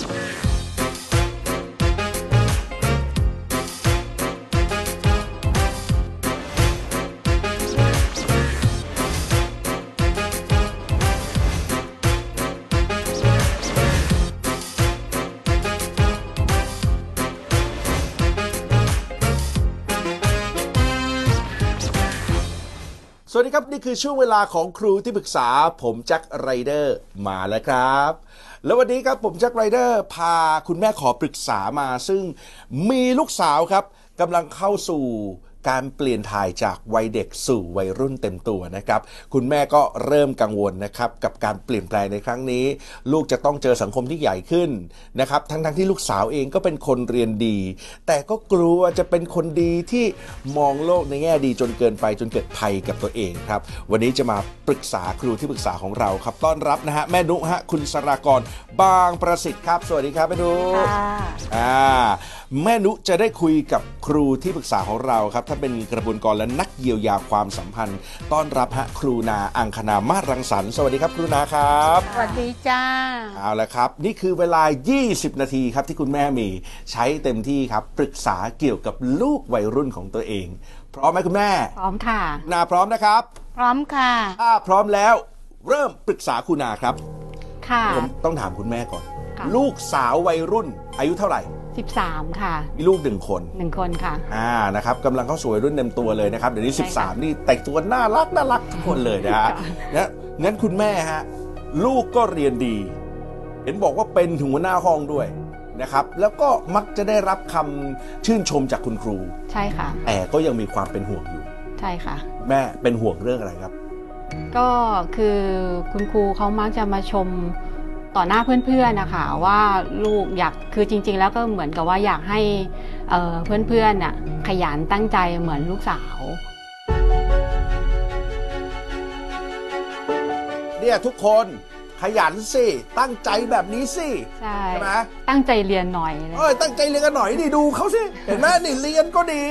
ส ครับนี่คือช่วงเวลาของครูที่ปรึกษาผมแจ็คไรเดอร์มาแล้วครับ แล้ววันนี้ครับผมแจ็คไรเดอร์พาคุณแม่ขอปรึกษามา ซึ่งมีลูกสาวครับกำลังเข้าสู่ การเปลี่ยนถ่ายจากวัยเด็กสู่วัยรุ่นเต็มตัวนะครับ คุณแม่ก็เริ่มกังวลนะครับกับการเปลี่ยนแปลงในครั้งนี้ ลูกจะต้องเจอสังคมที่ใหญ่ขึ้นนะครับทั้งๆทที่ลูกสาวเองก็เป็นคนเรียนดี แต่ก็กลัวจะเป็นคนดีที่มองโลกในแง่ดีจนเกินไปจนเกิดภัยกับตัวเองครับ วันนี้จะมาปรึกษาครูที่ปรึกษาของเราครับต้อนรับนะฮะแม่นุฮะคุณสรากรบางประสิทธิ์ครับ สวัสดีครับแม่นุค่ะอ่าแม่นุจะได้คุยกับครูที่ปรึกษาของเราครับ ถ้าเป็นกระบวนการและนักเยียวยาความสัมพันธ์ ต้อนรับฮะครูนาอังคณามาศรังสรรค์สวัสดีครับครูนาครับ สวัสดีจ้า เอาละครับ นี่คือเวลา 20 นาทีครับที่คุณแม่มีใช้เต็มที่ครับ ปรึกษาเกี่ยวกับลูกวัยรุ่นของตัวเอง พร้อมไหมคุณแม่ พร้อมค่ะ นาพร้อมนะครับ พร้อมค่ะถ้าพร้อมแล้ว เริ่มปรึกษาคุณนาครับ ค่ะ ผมต้องถามคุณแม่ก่อน ค่ะ ลูกสาววัยรุ่นอายุเท่าไหร่ 13 ค่ะ มีลูกหนึ่งคนหนึ่งคนค่ะ อ่านะครับกำลังเข้าสู่วัยรุ่นเต็มตัวเลยนะครับเดี๋ยวนี้ ใช่ค่ะ 13 นี่แต่งตัวน่ารักน่ารักทุกคนเลยนะฮะค่ะนะงั้นคุณแม่ฮะลูกก็เรียนดี เห็นบอกว่าเป็นถึงหัวหน้าห้องด้วยนะครับ แล้วก็มักจะได้รับคำชื่นชมจากคุณครู ใช่ค่ะ แต่ก็ยังมีความเป็นห่วงอยู่ ใช่ค่ะ แม่เป็นห่วงเรื่องอะไรครับ ก็คือคุณครูเขามักจะมาชม ต่อหน้าเพื่อนๆนะคะว่าลูกอยากคือจริง ๆ แล้วก็เหมือนกับว่าอยากให้เอ่อเพื่อนๆน่ะขยันตั้งใจเหมือนลูกสาวเนี่ยทุกคนขยันสิ ตั้งใจแบบนี้สิ ใช่ใช่ไหมตั้งใจเรียนหน่อยเลยเอ้ยตั้งใจเรียนกันหน่อยดิดูเขาสิ เห็นไหมนี่เรียนก็ดี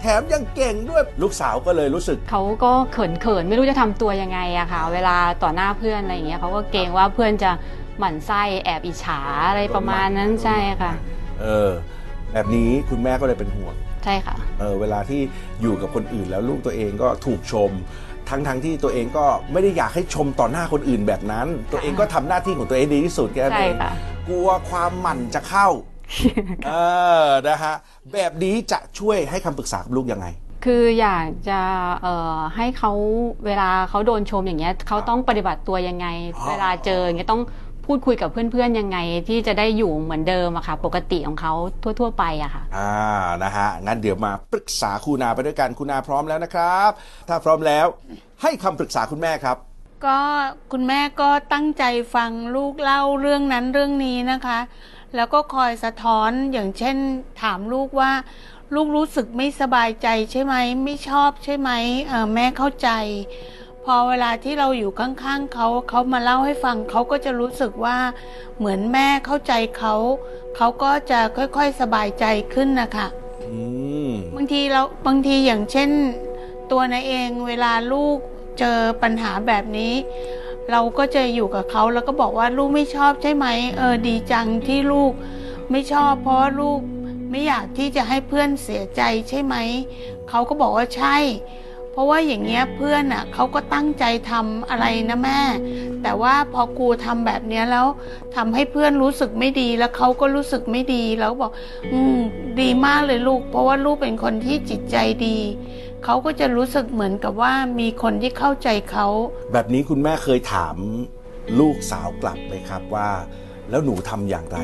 แถมยังเก่งด้วยลูกสาวก็เลยรู้สึก เขาก็เขินๆไม่รู้จะทำตัวยังไงอะค่ะ เวลาต่อหน้าเพื่อนอะไรอย่างเงี้ยเขาก็เกรงว่าเพื่อนจะ หมั่นไส้แอบอิจฉาอะไรประมาณนั้นใช่ค่ะ เออ แบบนี้คุณแม่ก็เลยเป็นห่วง ใช่ค่ะ เออเวลาที่อยู่กับคนอื่นแล้วลูกตัวเองก็ถูกชม ทั้งทั้งที่ตัวเองก็ไม่ได้อยากให้ชมต่อหน้าคนอื่นแบบนั้น ตัวเองก็ทำหน้าที่ของตัวเองดีที่สุดแค่นั้นใช่เองค่ะกลัวความหมั่นจะเข้า เออนะฮะแบบนี้จะช่วยให้คำปรึกษากับลูกยังไงคืออยากจะเอ่อให้เขาเวลาเขาโดนชมอย่างเงี้ยเขาต้องปฏิบัติตัวยังไงอ๋อเวลาเจออย่างเงี้ยต้อง พูดคุยกับเพื่อนๆยังไงที่จะได้อยู่เหมือนเดิมอะค่ะ ปกติของเขาทั่ว ๆ ไปอะค่ะอ่านะฮะงั้นเดี๋ยวมาปรึกษาครูนาไปด้วยกันครูนาพร้อมแล้วนะครับ ถ้าพร้อมแล้วให้คำปรึกษาคุณแม่ครับ ก็คุณแม่ก็ตั้งใจฟังลูกเล่าเรื่องนั้นเรื่องนี้นะคะ แล้วก็คอยสะท้อนอย่างเช่น ถามลูกว่า ลูกรู้สึกไม่สบายใจใช่ไหมไม่ชอบใช่ไหมเออแม่เข้าใจ พอเวลาที่เราอยู่ข้างๆเขาเขามาเล่าให้ฟังเขาก็จะรู้สึกว่าเหมือนแม่เข้าใจเขาเขาก็จะค่อยๆสบายใจขึ้นนะคะอืมบางทีเราบางทีอย่างเช่น ตัวนายเองเวลาลูกเจอปัญหาแบบนี้ เราก็จะอยู่กับเขาแล้วก็บอกว่าลูกไม่ชอบใช่ไหมเออดีจังที่ลูกไม่ชอบ เพราะว่าลูกไม่อยากที่จะให้เพื่อนเสียใจใช่ไหมเขาก็บอกว่าใช่ เพราะว่าอย่างเงี้ยเพื่อนอะเขาก็ตั้งใจทำอะไรนะแม่ แต่ว่าพอครูทำแบบเนี้ยแล้วทำให้เพื่อนรู้สึกไม่ดีแล้วเขาก็รู้สึกไม่ดีแล้วบอก อืมดีมากเลยลูก เพราะว่าลูกเป็นคนที่จิตใจดีเขาก็จะรู้สึกเหมือนกับว่ามีคนที่เข้าใจเขาแบบนี้คุณแม่เคยถามลูกสาวกลับไหมครับว่า แล้วหนูทำอย่างไร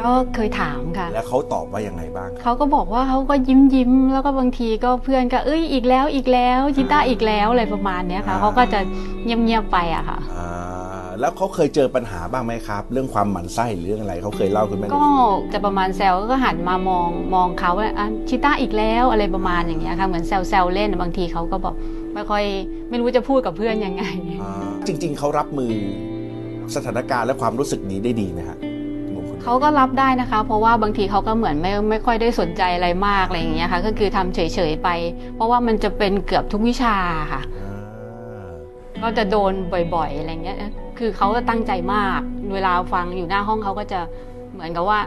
ก็เคยถามค่ะ แล้วเขาตอบว่ายังไงบ้างครับเขาก็บอกว่าเขาก็ยิ้มยิ้มๆแล้วก็บางทีก็เพื่อนก็เอ้ยอีกแล้วอีกแล้วจิต้าอีกแล้วอะไรประมาณเนี้ยค่ะเขาก็จะเงียบๆไปอะค่ะ อ่าแล้วเขาเคยเจอปัญหาบ้างไหมครับ เรื่องความหมั่นไส้หรือเรื่องอะไรเขาเคยเล่าคุณแม่ก็จะประมาณแซวก็หันมามองมองเขาว่าอะชิต้าอีกแล้วอะไรประมาณอย่างเงี้ยค่ะเหมือนแซวแซวเล่นบางทีเขาก็บอกไม่ค่อยไม่รู้จะพูดกับเพื่อนยังไง อ่าจริง ๆเขารับมือ สถานการณ์และความรู้สึกนี้ได้ดีไหมฮะมุมคุณแม่เขาก็รับได้นะคะ เพราะว่าบางทีเขาก็เหมือนไม่ไม่ค่อยได้สนใจอะไรมากอะไรอย่างเงี้ยค่ะ ก็คือทำเฉยๆไป เพราะว่ามันจะเป็นเกือบทุกวิชาค่ะอ่าก็จะโดนบ่อยๆอะไรเงี้ย คือเขาก็ตั้งใจมาก เวลาฟังอยู่หน้าห้องเขาก็จะเหมือนกับว่า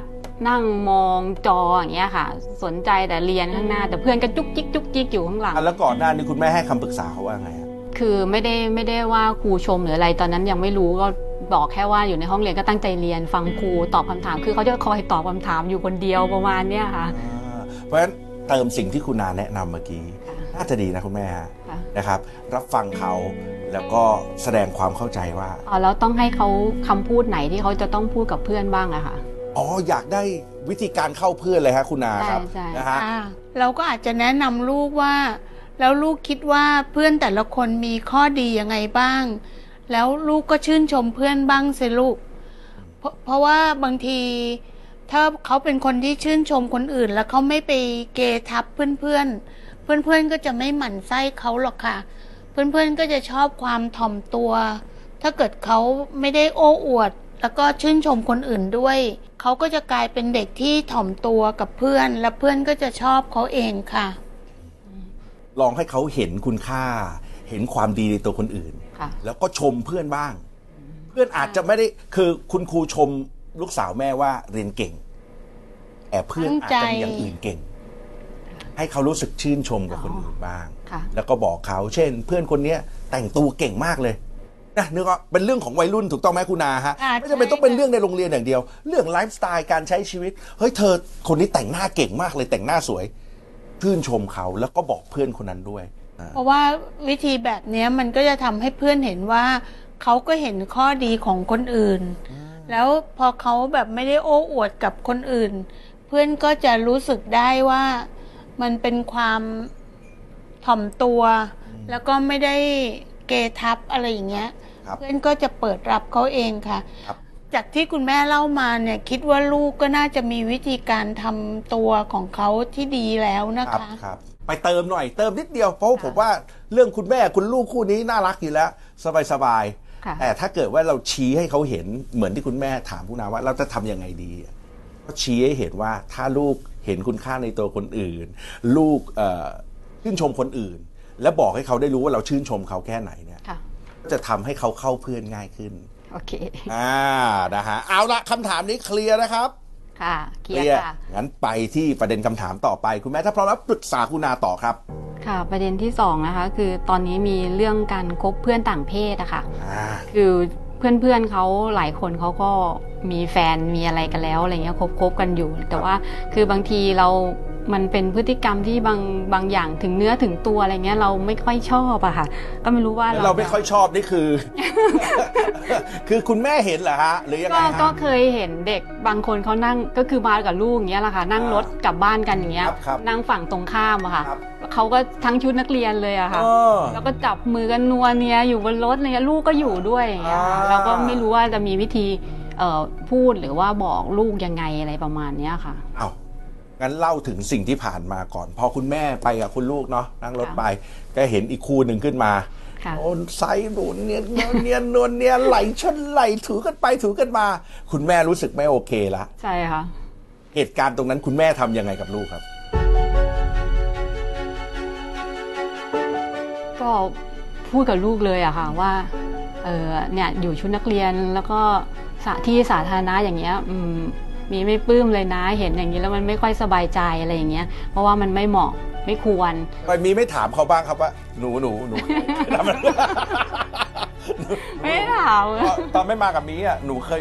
นั่งมองจออย่างเงี้ยค่ะ สนใจแต่เรียนข้างหน้า แต่เพื่อนก็จุกจิกจุกจิกอยู่ข้างหลังอะแล้วก่อนหน้านี้คุณแม่ให้คำปรึกษาเขาว่าไงอะคือไม่ได้ไม่ได้ว่าครูชมหรืออะไรตอนนั้นยังไม่รู้ก็ บอกแค่ว่าอยู่ในห้องเรียนก็ตั้งใจเรียน ฟังครูตอบคำถาม คือเขาจะคอยตอบคำถามอยู่คนเดียวประมาณเนี้ยค่ะอ่าเพราะฉะนั้นเติมสิ่งที่คุณนาแนะนำเมื่อกี้น่าจะดีนะคุณแม่ฮะค่ะนะครับ รับฟังเขาแล้วก็แสดงความเข้าใจว่าอ๋อแล้วต้องให้เขาคำพูดไหนที่เขาจะต้องพูดกับเพื่อนบ้างอะค่ะอ๋ออยากได้วิธีการเข้าเพื่อนเลยฮะคุณนาครับใช่ใช่นะฮะอ่าเราก็อาจจะแนะนำลูกว่า แล้วลูกคิดว่าเพื่อนแต่ละคนมีข้อดียังไงบ้าง แล้วลูกก็ชื่นชมเพื่อนบ้างสิลูกเพราะเพราะว่าบางทีถ้าเขาเป็นคนที่ชื่นชมคนอื่น แล้วเขาไม่ไปเกทับเพื่อนเพื่อนๆเพื่อนเพื่อนก็จะไม่หมั่นไส้เขาหรอกค่ะ เพื่อนเพื่อนๆก็จะชอบความถ่อมตัว ถ้าเกิดเขาไม่ได้โอ้อวด แล้วก็ชื่นชมคนอื่นด้วย เขาก็จะกลายเป็นเด็กที่ถ่อมตัวกับเพื่อน และเพื่อนก็จะชอบเขาเองค่ะ ลองให้เขาเห็นคุณค่า เห็นความดีในตัวคนอื่น ค่ะ แล้วก็ชมเพื่อนบ้าง เพื่อนอาจจะไม่ได้คือคุณครูชมลูกสาวแม่ว่าเรียนเก่งแต่เพื่อนอาจจะมีอย่างอื่นเก่ง ให้เขารู้สึกชื่นชมกับคนอื่นบ้าง ค่ะ แล้วก็บอกเขาเช่น เพื่อนคนเนี้ยแต่งตัวเก่งมากเลยนะนึกว่าเป็นเรื่องของวัยรุ่นถูกต้องไหมคุณนาฮะอ่าไม่จำเป็นใช่ ต้องเป็นค่ะเรื่องในโรงเรียนอย่างเดียว เรื่องไลฟ์สไตล์การใช้ชีวิตเฮ้ยเธอคนนี้แต่งหน้าเก่งมากเลยแต่งหน้าสวย ชื่นชมเขาแล้วก็บอกเพื่อนคนนั้นด้วยอ่า เพราะว่าวิธีแบบเนี้ยมันก็จะทำให้เพื่อนเห็นว่าเขาก็เห็นข้อดีของคนอื่น แล้วพอเขาแบบไม่ได้โอ้อวดกับคนอื่น เพื่อนก็จะรู้สึกได้ว่ามันเป็นความถ่อมตัว แล้วก็ไม่ได้เกทับอะไรอย่างเงี้ยครับเพื่อนก็จะเปิดรับเขาเองค่ะครับจากที่คุณแม่เล่ามาเนี่ยคิดว่าลูกก็น่าจะมีวิธีการทำตัวของเขาที่ดีแล้วนะครัคะครับ ไปเติมหน่อยเติมนิดเดียวเพราะว่าผมว่าเรื่องคุณแม่คุณลูกคู่นี้น่ารักอยู่แล้ว สบายสบายๆค่ะแต่ถ้าเกิดว่าเราชี้ให้เขาเห็นเหมือนที่คุณแม่ถามคุณนาว่า เราจะทำยังไงดีอะก็ชี้ให้เห็นว่าถ้าลูกเห็นคุณค่าในตัวคนอื่น ลูกเอ่อชื่นชมคนอื่น และบอกให้เขาได้รู้ว่าเราชื่นชมเขาแค่ไหนเนี่ยค่ะก็จะทำให้เขาเข้าเพื่อนง่ายขึ้นโอเคอ่านะฮะเอาละคำถามนี้เคลียร์นะครับ ค่ะเคลียร์ค่ะ งั้นไปที่ประเด็นคำถามต่อไป คุณแม่ถ้าพร้อมแล้วปรึกษาคุณนาต่อครับ ค่ะประเด็นที่สองนะคะ คือตอนนี้มีเรื่องการคบเพื่อนต่างเพศอะค่ะ อ่า คือเพื่อนๆเขาหลายคนเขาก็มีแฟนมีอะไรกันแล้วอะไรเงี้ยคบคบกันอยู่ แต่ว่าคือบางทีเรา มันเป็นพฤติกรรมที่บางบางอย่างถึงเนื้อถึงตัวอะไรเงี้ยเราไม่ค่อยชอบอะค่ะ ก็ไม่รู้ว่าแล้วเราไม่ค่อยชอบนี่คือ คือคุณแม่เห็นเหรอฮะหรือยังไงก็ฮะก็เคยเห็นเด็กบางคนเขานั่งก็คือมากับลูกอย่างเงี้ยแหละค่ะ นั่งรถกลับบ้านกันอย่างเงี้ยครับครับนั่งฝั่งตรงข้ามอะค่ะครับเขาก็ทั้งชุดนักเรียนเลยอะค่ะเออแล้วก็จับมือกันนัวเนียอยู่บนรถอะไรเงี้ยลูกก็อยู่ด้วยอย่างเงี้ยค่ะอ่าเราก็ไม่รู้ว่าจะมีวิธีเอ่อพูดหรือว่าบอกลูกยังไงอะไรประมาณเนี้ยค่ะเอา งั้นเล่าถึงสิ่งที่ผ่านมาก่อน พอคุณแม่ไปกับคุณลูกเนาะนั่งรถค่ะไปก็เห็นอีกคู่หนึ่งขึ้นมาค่ะโอนไซส์หนุนเนียนเนียนเนียนนวลเนียนไหลชนไหลถือกันไปถือกันมา คุณแม่รู้สึกไม่โอเคละใช่ค่ะเหตุการณ์ตรงนั้นคุณแม่ทำยังไงกับลูกครับ ก็พูดกับลูกเลยอะค่ะว่าเออเนี่ยอยู่ชุดนักเรียนแล้วก็สถที่สาธารณะอย่างเงี้ยอื มมีไม่ปลื้มเลยนะ เห็นอย่างนี้แล้วมันไม่ค่อยสบายใจอะไรอย่างเงี้ย เพราะว่ามันไม่เหมาะไม่ควร ไปมีไม่ถามเขาบ้างครับว่าหนูหนูหนูทำอะไรไม่ได้ถามตอนตอนไม่มากับมีอะหนูเคย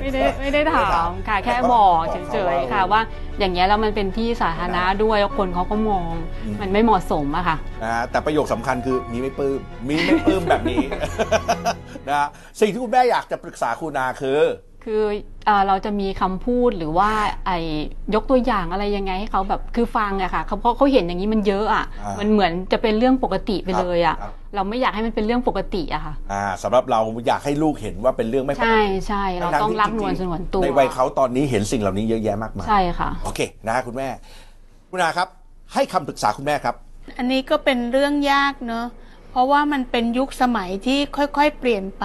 ไม่ได้ไม่ได้ถามค่ะแค่บอกเฉยๆค่ะว่าอย่างเงี้ยแล้วมันเป็นที่สาธารณะด้วยแล้วคนเขาก็มองอืมมันไม่เหมาะสมอะค่ะ นะฮะแต่ประโยคสำคัญคือมีไม่ปลื้มมีไม่ปลื้มแบบนี้ นะฮะสิ่งที่คุณแม่อยากจะปรึกษาคุณนาคือ คือเอ่อเราจะมีคำพูดหรือว่าไอ้ยกตัวอย่างอะไรยังไงให้เขาแบบคือฟังอะค่ะเขาเพราะเขาเห็นอย่างนี้มันเยอะอะอ่ามั มันเหมือนจะเป็นเรื่องปกติไปเลยอะครับเราไม่อยากให้มันเป็นเรื่องปกติอะค่ะ อ่าสำหรับเราอยากให้ลูกเห็นว่าเป็นเรื่องไม่ปกใช่ติใช่เราทั้ๆต้องที่รักจนวลๆสนวนตัวในวัยเขาตอนนี้เห็นสิ่งเหล่านี้เยอะแยะมากมายใช่ค่ะ โอเคนะฮะคุณแม่ คุณนาครับ ให้คำปรึกษาคุณแม่ครับ อันนี้ก็เป็นเรื่องยากเนอะเพราะว่ามันเป็นยุคสมัยที่ค่อยๆ เปลี่ยนไป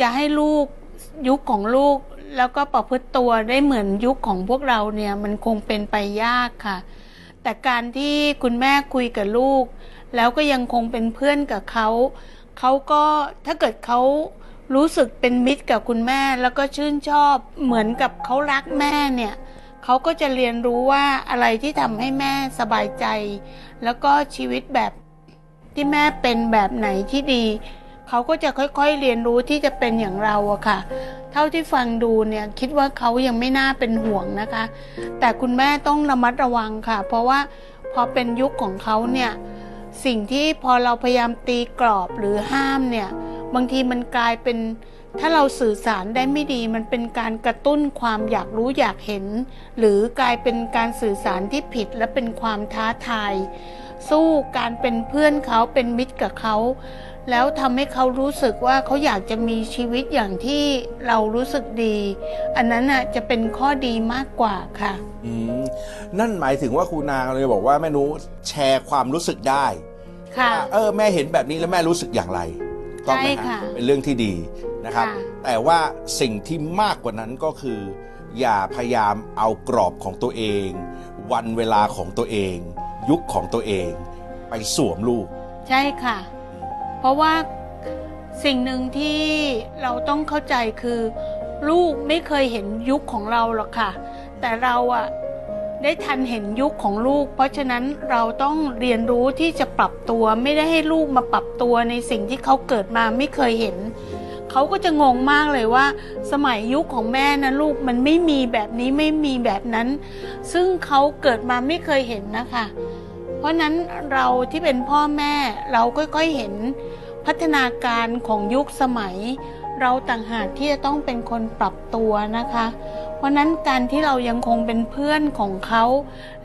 จะให้ลูก ยุคของลูกแล้วก็ประพฤติตัวได้เหมือนยุคของพวกเราเนี่ยมันคงเป็นไปยากค่ะ แต่การที่คุณแม่คุยกับลูก แล้วก็ยังคงเป็นเพื่อนกับเขาเขาก็ถ้าเกิดเขารู้สึกเป็นมิตรกับคุณแม่แล้วก็ชื่นชอบเหมือนกับเขารักแม่เนี่ยเขาก็จะเรียนรู้ว่าอะไรที่ทำให้แม่สบายใจ แล้วก็ชีวิตแบบที่แม่เป็นแบบไหนที่ดี เขาก็จะค่อยๆเรียนรู้ที่จะเป็นอย่างเราอะค่ะ เท่าที่ฟังดูเนี่ยคิดว่าเขายังไม่น่าเป็นห่วงนะคะ แต่คุณแม่ต้องระมัดระวังค่ะ เพราะว่าพอเป็นยุคของเขาเนี่ยสิ่งที่พอเราพยายามตีกรอบหรือห้ามเนี่ยบางทีมันกลายเป็นถ้าเราสื่อสารได้ไม่ดี มันเป็นการกระตุ้นความอยากรู้อยากเห็น หรือกลายเป็นการสื่อสารที่ผิดและเป็นความท้าทาย สู้การเป็นเพื่อนเขาเป็นมิตรกับเขา แล้วทำให้เขารู้สึกว่าเขาอยากจะมีชีวิตอย่างที่เรารู้สึกดี อันนั้นน่ะจะเป็นข้อดีมากกว่าค่ะ อืมนั่นหมายถึงว่าครูนางเลยบอกว่าแม่นุแชร์ความรู้สึกได้ค่ะว่าเออแม่เห็นแบบนี้แล้วแม่รู้สึกอย่างไรต้องไหมใช่ฮะค่ะเป็นเรื่องที่ดีนะครับค่ะแต่ว่าสิ่งที่มากกว่านั้นก็คือ อย่าพยายามเอากรอบของตัวเอง วันเวลาของตัวเอง ยุคของตัวเอง ไปสวมลูก ใช่ค่ะ เพราะว่าสิ่งหนึ่งที่เราต้องเข้าใจคือ ลูกไม่เคยเห็นยุคของเราหรอกค่ะ แต่เราอะได้ทันเห็นยุคของลูก เพราะฉะนั้นเราต้องเรียนรู้ที่จะปรับตัวไม่ได้ให้ลูกมาปรับตัวในสิ่งที่เขาเกิดมาไม่เคยเห็น เขาก็จะงงมากเลยว่า สมัยยุคของแม่นะลูกมันไม่มีแบบนี้ไม่มีแบบนั้น ซึ่งเขาเกิดมาไม่เคยเห็นนะคะ ราะนั้นเราที่เป็นพ่อแม่เราค่อยๆเห็นพัฒนาการของยุคสมัย เราต่างหากที่จะต้องเป็นคนปรับตัวนะคะ เพราะนั้นการที่เรายังคงเป็นเพื่อนของเขา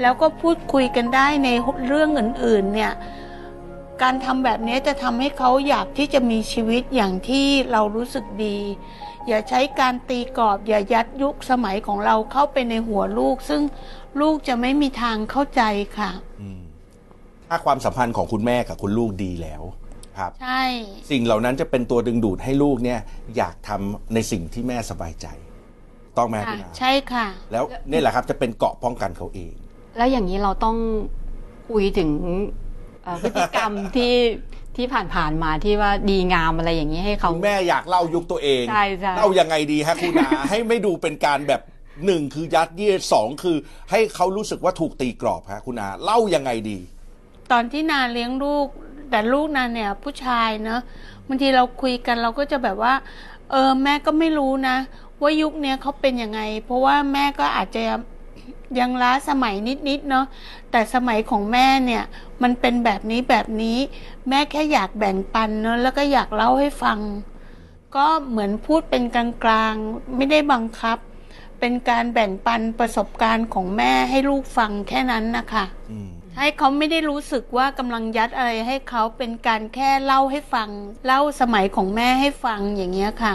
แล้วก็พูดคุยกันได้ในเรื่องอื่นๆเนี่ยการทำแบบนี้จะทำให้เขาอยากที่จะมีชีวิตอย่างที่เรารู้สึกดี อย่าใช้การตีกรอบ อย่ายัดยุคสมัยของเราเข้าไปในหัวลูก ซึ่งลูกจะไม่มีทางเข้าใจค่ะ ถ้าความสัมพันธ์ของคุณแม่กับคุณลูกดีแล้วครับ ใช่ สิ่งเหล่านั้นจะเป็นตัวดึงดูดให้ลูกเนี่ยอยากทำในสิ่งที่แม่สบายใจ ต้องไหมค่ะคุณอาใช่ค่ะ แล้วนี่แหละครับจะเป็นเกราะป้องกันเขาเอง แล้วอย่างนี้เราต้องคุยถึงเอ่อพฤติกรรมที่ที่ผ่านๆมาที่ว่าดีงามอะไรอย่างนี้ให้เขาคุณแม่อยากเล่ายุคตัวเองใช่ใช่เล่ายังไงดีฮะคุณอาให้ไม่ดูเป็นการแบบหนึ่งคือยัดเยียดสองคือ ให้เขารู้สึกว่าถูกตีกรอบฮะคุณอาเล่ายังไงดี ตอนที่นาเลี้ยงลูก แต่ลูกนาเนี่ยผู้ชายเนอะบางทีเราคุยกันเราก็จะแบบว่า เออแม่ก็ไม่รู้นะ ว่ายุคเนี้ยเขาเป็นยังไง เพราะว่าแม่ก็อาจจะยังล้าสมัยนิดๆเนาะแต่สมัยของแม่เนี่ย มันเป็นแบบนี้แบบนี้ แม่แค่อยากแบ่งปันเนาะแล้วก็อยากเล่าให้ฟัง ก็เหมือนพูดเป็นกลางๆไม่ได้บังคับ เป็นการแบ่งปันประสบการณ์ของแม่ให้ลูกฟังแค่นั้นนะคะอืม ให้เขาไม่ได้รู้สึกว่ากำลังยัดอะไรให้เขาเป็นการแค่เล่าให้ฟัง เล่าสมัยของแม่ให้ฟังอย่างเงี้ยค่ะ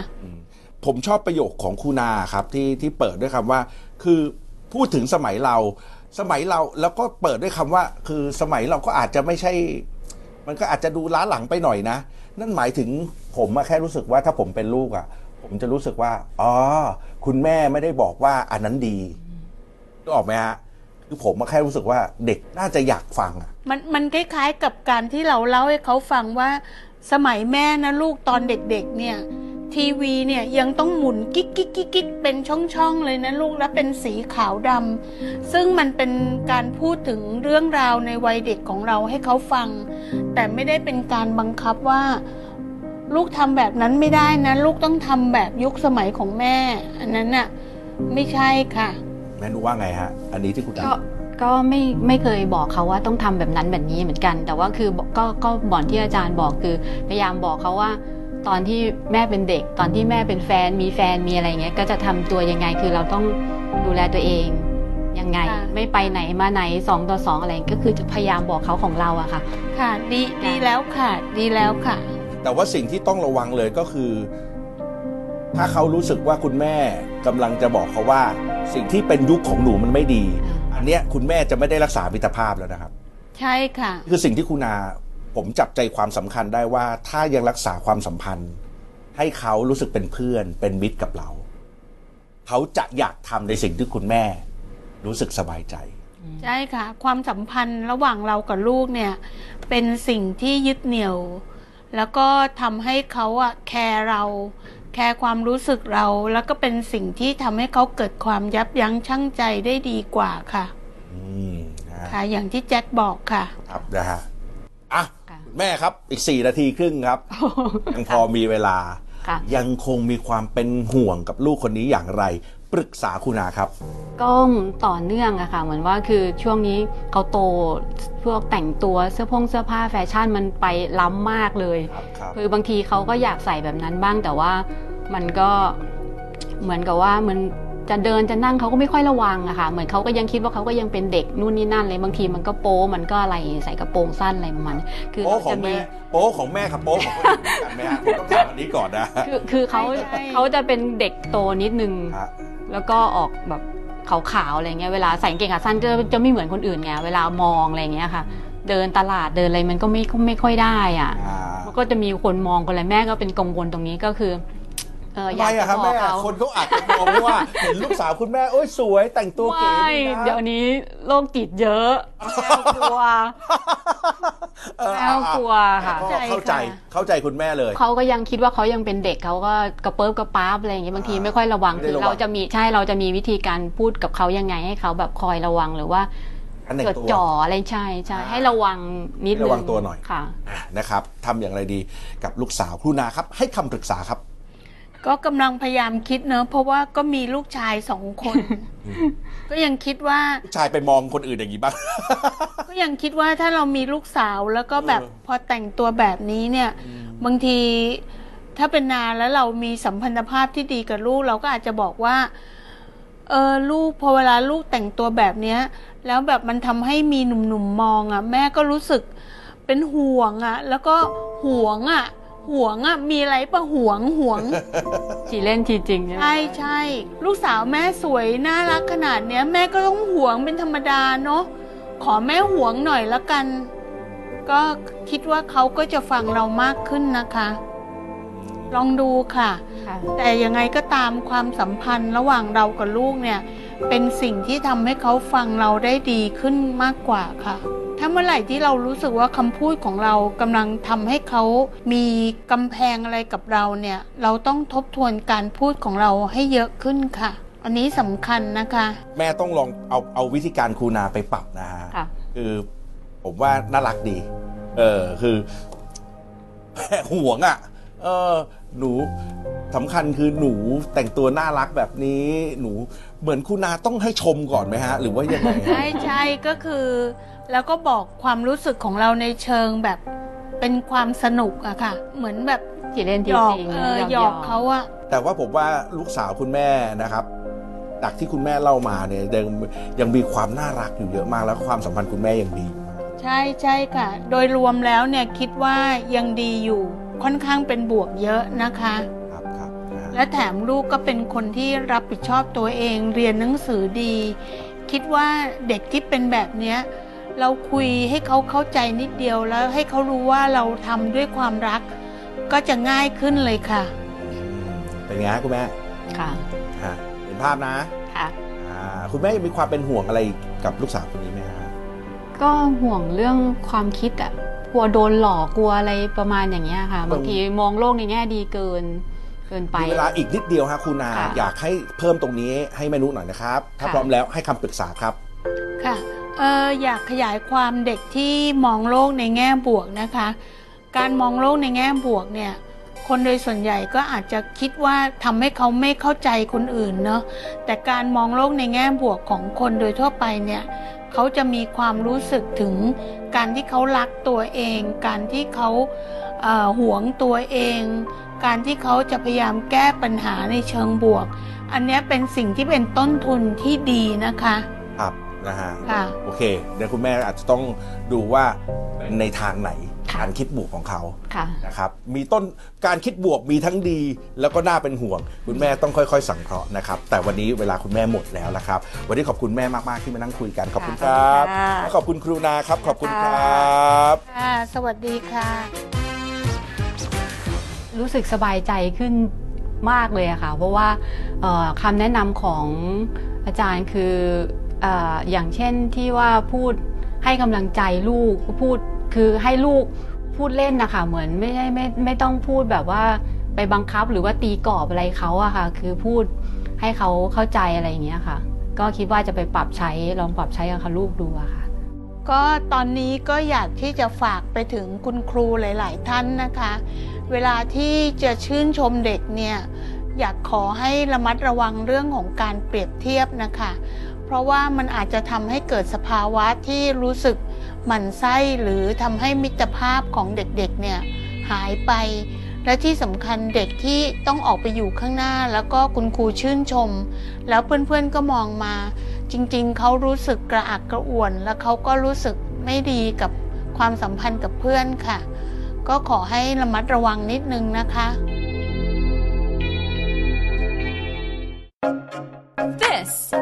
ผมชอบประโยคของคุณาครับที่ที่เปิดด้วยคำว่า คือพูดถึงสมัยเรา สมัยเราแล้วก็เปิดด้วยคำว่า คือสมัยเราก็อาจจะไม่ใช่ มันก็อาจจะดูล้าหลังไปหน่อยนะ นั่นหมายถึงผมแค่รู้สึกว่าถ้าผมเป็นลูกอะผมจะรู้สึกว่าอ๋อคุณแม่ไม่ได้บอกว่าอันนั้นดีนึกออกไหมฮะ คือผมอะแค่รู้สึกว่าเด็กน่าจะอยากฟังอะมันมันคล้ายๆกับการที่เราเล่าให้เขาฟังว่า สมัยแม่นะลูกตอนเด็กๆ เนี่ย ทีวีเนี่ยยังต้องหมุนกิ๊กกิ๊กกิ๊กกิ๊กเป็นช่องๆเลยนะลูกแล้วเป็นสีขาวดำซึ่งมันเป็นการพูดถึงเรื่องราวในวัยเด็กของเราให้เขาฟัง แต่ไม่ได้เป็นการบังคับว่า ลูกทำแบบนั้นไม่ได้นะ ลูกต้องทำแบบยุคสมัยของแม่ อันนั้นน่ะไม่ใช่ค่ะ แม่รู้ว่าไงฮะ อันนี้ที่คุณก็ก็ไม่ไม่เคยบอกเขาว่าต้องทำแบบนั้นแบบนี้เหมือนกัน แต่ว่าคือก็ก็บ่อนที่อาจารย์บอกคือพยายามบอกเขาว่า ตอนที่แม่เป็นเด็ก ตอนที่แม่เป็นแฟนมีแฟนมีอะไรเงี้ยก็จะทำตัวยังไงคือเราต้องดูแลตัวเองยังไงค่ะไม่ไปไหนมาไหนสองต่อสองอะไรก็คือจะพยายามบอกเขาของเราอะค่ะ ค่ะดีดีแล้วค่ะ ดีแล้วค่ะ แต่ว่าสิ่งที่ต้องระวังเลยก็คือ ถ้าเขารู้สึกว่าคุณแม่กำลังจะบอกเขาว่า สิ่งที่เป็นยุคของหนูมันไม่ดี อันเนี้ยคุณแม่จะไม่ได้รักษามิตรภาพแล้วนะครับ ใช่ค่ะ คือสิ่งที่คุณอาผมจับใจความสำคัญได้ว่าถ้ายังรักษาความสัมพันธ์ ให้เขารู้สึกเป็นเพื่อน เป็นมิตรกับเรา เขาจะอยากทำในสิ่งที่คุณแม่ รู้สึกสบายใจ ใช่ค่ะ ความสัมพันธ์ระหว่างเรากับลูกเนี่ย เป็นสิ่งที่ยึดเหนี่ยว แล้วก็ทำให้เขาอะแคร์เรา แคร์ความรู้สึกเรา แล้วก็เป็นสิ่งที่ทำให้เขาเกิดความยับยั้งชั่งใจได้ดีกว่าค่ะอืมนะฮะค่ะ อย่างที่แจ็คบอกค่ะ ครับนะฮะอะค่ะคุณแม่ครับอีก 4 นาทีครึ่งครับ ยังพอมีเวลา ค่ะ ยังคงมีความเป็นห่วงกับลูกคนนี้อย่างไร ปรึกษาคุณอาครับ ก็ต่อเนื่องอะค่ะ เหมือนว่าคือช่วงนี้เขาโตพวกแต่งตัวเสื้อพงเสื้อผ้าแฟชั่นมันไปล้ำมากเลยครับครับคือบางทีเขาก็อยากใส่แบบนั้นบ้างแต่ว่ามันก็เหมือนกับว่ามัน จะเดินจะนั่งเขาก็ไม่ค่อยระวังอะค่ะ เหมือนเขาก็ยังคิดว่าเขาก็ยังเป็นเด็กนู่นนี่นั่นเลยบางทีมันก็โป๊มันก็อะไรใส่กระโปรงสั้นอะไรประมาณนี้คือโป๊เราของจะมีแม่โป๊ของแม่กับโป๊ของคนอื่นเหมือนกันไหมฮะผมต้องถามอันนี้ก่อนนะคือคือเขาใช่ใช่เขาจะเป็นเด็กโตนิดนึงฮะแล้วก็ออกแบบขาวๆอะไรเงี้ยเวลาใส่กางเกงขาสั้นจะจะไม่เหมือนคนอื่นไงเวลามองอะไรเงี้ยค่ะ เดินตลาดเดินอะไรมันก็ไม่ไม่ค่อยได้อะอ่ามันก็จะมีคนมองคนอะไรแม่ก็เป็นกังวลตรงนี้ก็คือ เออทำอไมยากอะจะครับบอแม่กเขาคนเขาอาจจะมองว่าเห็นลูกสาวคุณแม่โอ้ยสวยแต่งตัวเก๋ไม่ดีนะเดี๋ยวนี้โรคจิตเยอะแม่กลัว เออแม่กลัวค่ะก็เข้าใจเข้าใจคุณแม่เลย เขาก็ยังคิดว่าเขายังเป็นเด็กเขาก็กระเปิบกระป๊าบอะไรอย่างเงี้ยบางทีไม่ค่อยระวังไม่ได้คือระวัง เราจะมีใช่เราจะมีวิธีการพูดกับเขายังไงให้เขาแบบคอยระวังหรือว่าอันแต่งจดตัว จ่ออะไรใช่ใช่อ่าให้ระวังนิดนึงระวังตัวหน่อย ค่ะ อะนะครับทำอย่างไรดีกับลูกสาวครูนาครับ ให้คำปรึกษาครับ ก็กำลังพยายามคิดเนอะเพราะว่าก็มีลูกชายสองคน ก็ยังคิดว่า ลูกชายไปมองคนอื่นอย่างนี้บ้าง ก็ยังคิดว่าถ้าเรามีลูกสาวแล้วก็แบบเออ พอแต่งตัวแบบนี้เนี่ย บางทีถ้าเป็นนานแล้วเรามีสัมพันธภาพที่ดีกับลูกเราก็อาจจะบอกว่าเออลูกพอเวลาลูกแต่งตัวแบบเนี้ย แล้วแบบมันทำให้มีหนุ่มๆมองอะ่ะ แม่ก็รู้สึกเป็นห่วงอะ่ะ แล้วก็ห่วงอะ่ะ ห่วงอะ่ะมีอะไรปะห่วงห่วง ทีเล่นทีจริงเนี่ยใช่ใช่ลูกสาวแม่สวยน่ารักขนาดเนี้ย แม่ก็ต้องห่วงเป็นธรรมดาเนาะขอแม่ห่วงหน่อยละกัน ก็คิดว่าเขาก็จะฟังเรามากขึ้นนะคะ ลองดูค่ะ ค่ะแต่ยังไงก็ตามความสัมพันธ์ระหว่างเรากับลูกเนี่ย เป็นสิ่งที่ทำให้เขาฟังเราได้ดีขึ้นมากกว่าค่ะ ถ้าเมื่อไหร่ที่เรารู้สึกว่าคำพูดของเรากำลังทำให้เขามีกำแพงอะไรกับเราเนี่ย เราต้องทบทวนการพูดของเราให้เยอะขึ้นค่ะ อันนี้สำคัญนะคะ แม่ต้องลองเอาเอาวิธีการครูนาไปปรับนะฮะค่ะคือผมว่าน่ารักดี เออคือแม่ห่วงอะ่ะ เออ หนูสำคัญคือหนูแต่งตัวน่ารักแบบนี้ หนูเหมือนคุณนาต้องให้ชมก่อนไหมฮะ หรือว่ายังไงฮะ ใช่ใช่ก็คือ แล้วก็บอกความรู้สึกของเราในเชิงแบบเป็นความสนุกอะค่ะ เหมือนแบบทีเล่นหทียอกจริงเออหยอกเขาอะแต่ว่าผมว่าลูกสาวคุณแม่นะครับจากที่คุณแม่เล่ามาเนี่ยยังยังมีความน่ารักอยู่เยอะมากแล้วความสัมพันธ์คุณแม่ยังดีอยู่มากใช่ใช่ค่ะ โดยรวมแล้วเนี่ยคิดว่ายังดีอยู่ค่อนข้างเป็นบวกเยอะนะคะ ครับครับนะฮะและแถมลูกก็เป็นคนที่รับผิดชอบตัวเอง เรียนหนังสือดี คิดว่าเด็กที่เป็นแบบเนี้ย เราคุยให้เขาเข้าใจนิดเดียวแล้วให้เขารู้ว่าเราทำด้วยความรัก ก็จะง่ายขึ้นเลยค่ะอืมเป็นไงฮะคุณแม่ค่ะฮะเห็นภาพนะค่ะอ่าคุณแม่ยังมีความเป็นห่วงอะไรกับลูกสาวคนนี้ไหมฮะก็ห่วงเรื่องความคิดอะกลัวโดนหลอกกลัวอะไรประมาณอย่างเงี้ยค่ะบางทีมองโลกในแง่ดีเกินเกินไปมีเวลาอีกนิดเดียวฮะคุณนาค่ะอยากให้เพิ่มตรงนี้ให้แม่นุหน่อยนะครับ ถ้าค่ะพร้อมแล้วให้คำปรึกษาครับค่ะ เอออยากขยายความเด็กที่มองโลกในแง่บวกนะคะ การมองโลกในแง่บวกเนี่ยคนโดยส่วนใหญ่ก็อาจจะคิดว่าทำให้เขาไม่เข้าใจคนอื่นเนาะแต่การมองโลกในแง่บวกของคนโดยทั่วไปเนี่ยเขาจะมีความรู้สึกถึงการที่เขารักตัวเอง การที่เขาเอ่อหวงตัวเอง การที่เขาจะพยายามแก้ปัญหาในเชิงบวก อันนี้เป็นสิ่งที่เป็นต้นทุนที่ดีนะคะ นะฮะค่ะ โอเค เดี๋ยวคุณแม่อาจจะต้องดูว่าในทางไหนค่ะการคิดบวกของเขาค่ะ นะครับมีต้นการคิดบวกมีทั้งดี แล้วก็น่าเป็นห่วง คุณแม่ต้องค่อยๆ สังเคราะห์นะครับ แต่วันนี้เวลาคุณแม่หมดแล้วนะครับ วันนี้ขอบคุณแม่มากๆที่มานั่งคุยกันขอบคุณคค่ะรับขอบคุณค่ะ และขอบคุณครูนาครับ ขอบคุณครค่ะับ ค่ะ สวัสดีค่ะ รู้สึกสบายใจขึ้นมากเลยอะค่ะ เพราะว่าเอ่อคำแนะนำของอาจารย์คือเอย่างเช่นที่ว่าพูดให้กำลังใจลูกพูดคือให้ลูกพูดเล่นนะคะเหมือนไม่ได้ไม่ไม่ต้องพูดแบบว่าไปบังคับหรือว่าตีกรอบอะไรเขาอะค่ะ คือพูดให้เขาเข้าใจอะไรอย่างเงี้ยค่ะ ก็คิดว่าจะไปปรับใช้ลองปรับใช้กับลูกดูอะค่ะ ก็ตอนนี้ก็อยากที่จะฝากไปถึงคุณครูหลาย ๆ ท่านนะคะ เวลาที่จะชื่นชมเด็กเนี่ยอยากขอให้ระมัดระวังเรื่องของการเปรียบเทียบนะคะ เพราะว่ามันอาจจะทำให้เกิดสภาวะที่รู้สึกหมั่นไส้หรือทำให้มิตรภาพของเด็กๆเนี่ยหายไป และที่สำคัญเด็กที่ต้องออกไปอยู่ข้างหน้า แล้วก็คุณครูชื่นชม แล้วเพื่อนๆก็มองมา จริงๆ เขารู้สึกกระอักกระอ่วน แล้วเขาก็รู้สึกไม่ดีกับความสัมพันธ์กับเพื่อนค่ะ ก็ขอให้ระมัดระวังนิดนึงนะคะ